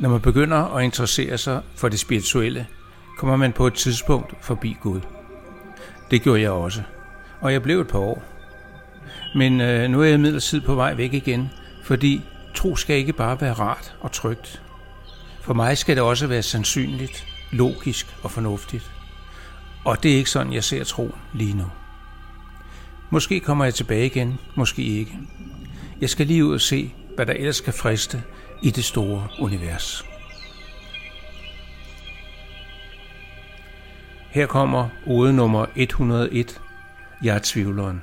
Når man begynder at interessere sig for det spirituelle, kommer man på et tidspunkt forbi Gud. Det gjorde jeg også, og jeg blev et par år. Men øh, nu er jeg imidlertid på vej væk igen, fordi tro skal ikke bare være rart og trygt. For mig skal det også være sandsynligt, logisk og fornuftigt. Og det er ikke sådan, jeg ser tro lige nu. Måske kommer jeg tilbage igen, måske ikke. Jeg skal lige ud og se, hvad der ellers kan friste i det store univers. Her kommer ode nummer 101. Jeg er tvivleren.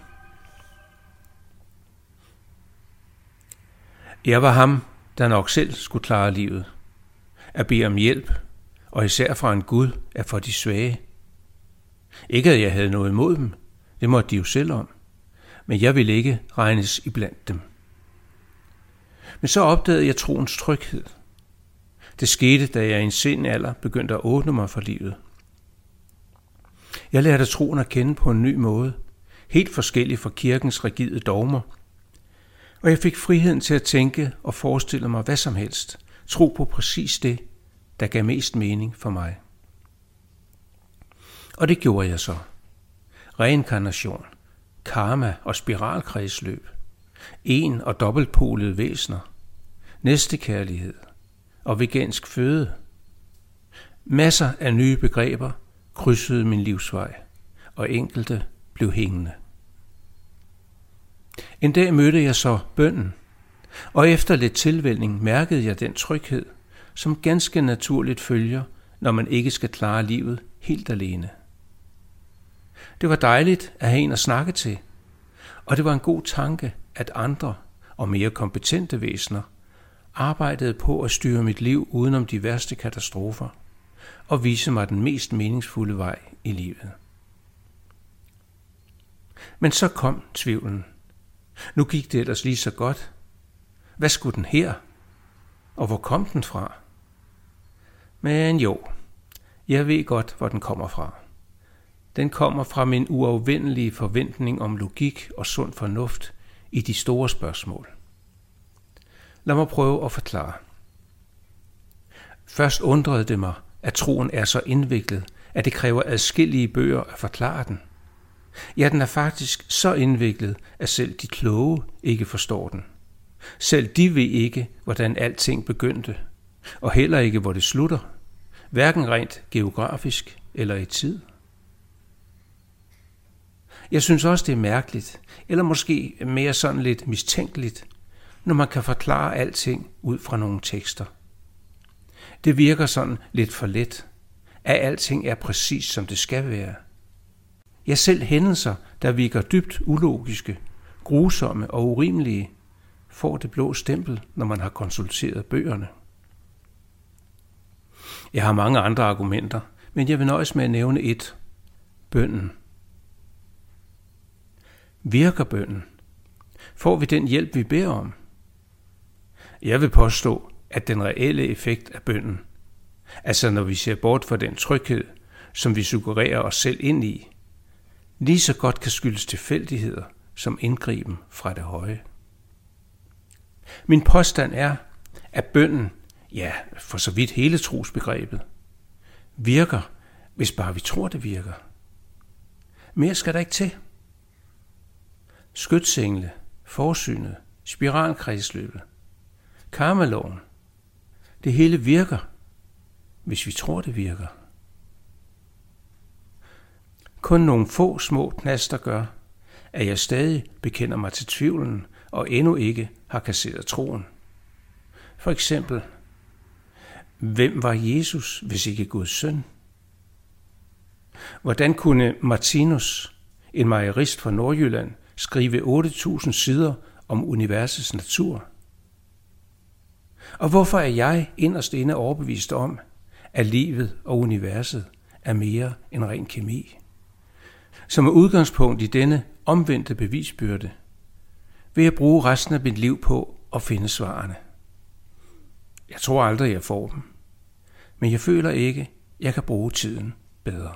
Jeg var ham, der nok selv skulle klare livet. At bede om hjælp, og især fra en Gud, er for de svage. Ikke at jeg havde noget imod dem, det måtte de jo selv om, men jeg ville ikke regnes iblandt dem. Men så opdagede jeg troens tryghed. Det skete, da jeg i en sen alder begyndte at åbne mig for livet. Jeg lærte troen at kende på en ny måde, helt forskellig fra kirkens rigide dogmer. Og jeg fik friheden til at tænke og forestille mig hvad som helst, tro på præcis det, der gav mest mening for mig. Og det gjorde jeg så. Reinkarnation, karma og spiralkredsløb, en- og dobbeltpolede væsener, næstekærlighed og vegansk føde. Masser af nye begreber krydsede min livsvej, og enkelte blev hængende. En dag mødte jeg så bønden, og efter lidt tilvælning mærkede jeg den tryghed, som ganske naturligt følger, når man ikke skal klare livet helt alene. Det var dejligt at have en at snakke til, og det var en god tanke, at andre og mere kompetente væsener arbejdede på at styre mit liv udenom de værste katastrofer og vise mig den mest meningsfulde vej i livet. Men så kom tvivlen. Nu gik det ellers lige så godt. Hvad skulle den her? Og hvor kom den fra? Men jo, jeg ved godt, hvor den kommer fra. Den kommer fra min uafvendelige forventning om logik og sund fornuft i de store spørgsmål. Lad mig prøve at forklare. Først undrede det mig, at troen er så indviklet, at det kræver adskillige bøger at forklare den. Ja, den er faktisk så indviklet, at selv de kloge ikke forstår den. Selv de ved ikke, hvordan alting begyndte, og heller ikke, hvor det slutter, hverken rent geografisk eller i tid. Jeg synes også, det er mærkeligt, eller måske mere sådan lidt mistænkeligt, når man kan forklare alting ud fra nogle tekster. Det virker sådan lidt for let, at alting er præcis som det skal være. Ja, selv hændelser, der virker dybt ulogiske, grusomme og urimelige, får det blå stempel, når man har konsulteret bøgerne. Jeg har mange andre argumenter, men jeg vil nøjes med at nævne et. Bønden. Virker bønden? Får vi den hjælp, vi beder om? Jeg vil påstå, at den reelle effekt af bønden, altså når vi ser bort fra den tryghed, som vi suggererer os selv ind i, lige så godt kan skyldes tilfældigheder som indgriben fra det høje. Min påstand er, at bønden, ja, for så vidt hele trosbegrebet, virker, hvis bare vi tror, det virker. Mere skal der ikke til. Skytsengle, forsynet, spiralkredsløbet, karmaloven, det hele virker, hvis vi tror, det virker. Kun nogle få små knaster gør, at jeg stadig bekender mig til tvivlen og endnu ikke har kasseret troen. For eksempel, hvem var Jesus, hvis ikke Guds søn? Hvordan kunne Martinus, en mejerist fra Nordjylland, skrive 8.000 sider om universets natur? Og hvorfor er jeg inderst inde overbevist om, at livet og universet er mere end ren kemi? Som er udgangspunkt i denne omvendte bevisbyrde, vil jeg bruge resten af mit liv på at finde svarene. Jeg tror aldrig, jeg får dem, men jeg føler ikke, jeg kan bruge tiden bedre.